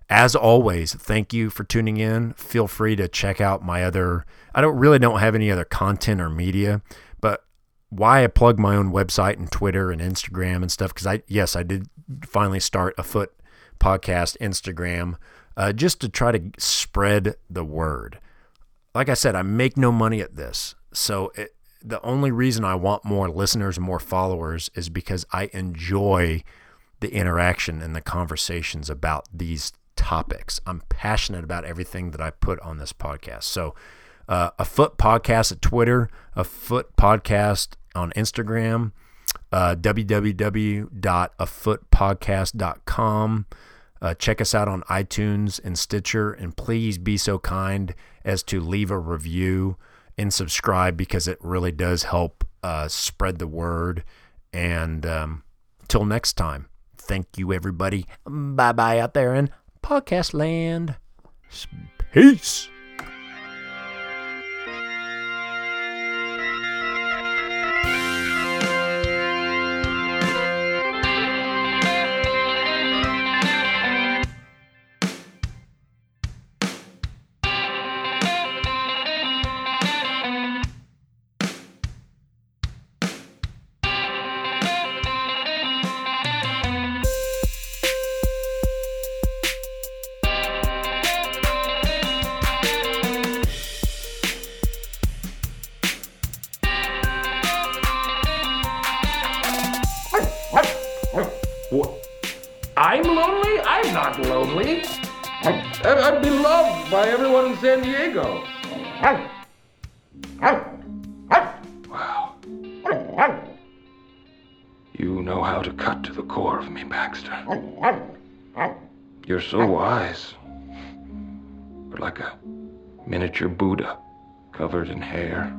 as always, thank you for tuning in. Feel free to check out my other, I don't really don't have any other content or media, but why I plug my own website and Twitter and Instagram and stuff. Cause I, yes, I did finally start a foot podcast Instagram uh, just to try to spread the word. Like I said, I make no money at this. So it, the only reason I want more listeners, more followers is because I enjoy the interaction and the conversations about these topics. I'm passionate about everything that I put on this podcast. So, uh, a foot podcast at Twitter, a foot podcast on Instagram, uh, www.afootpodcast.com. Uh, check us out on iTunes and Stitcher, and please be so kind as to leave a review and subscribe because it really does help uh, spread the word. And um, till next time, thank you, everybody. Bye bye out there in podcast land. Peace. San Diego. Wow. You know how to cut to the core of me, Baxter. You're so wise. But like a miniature Buddha covered in hair.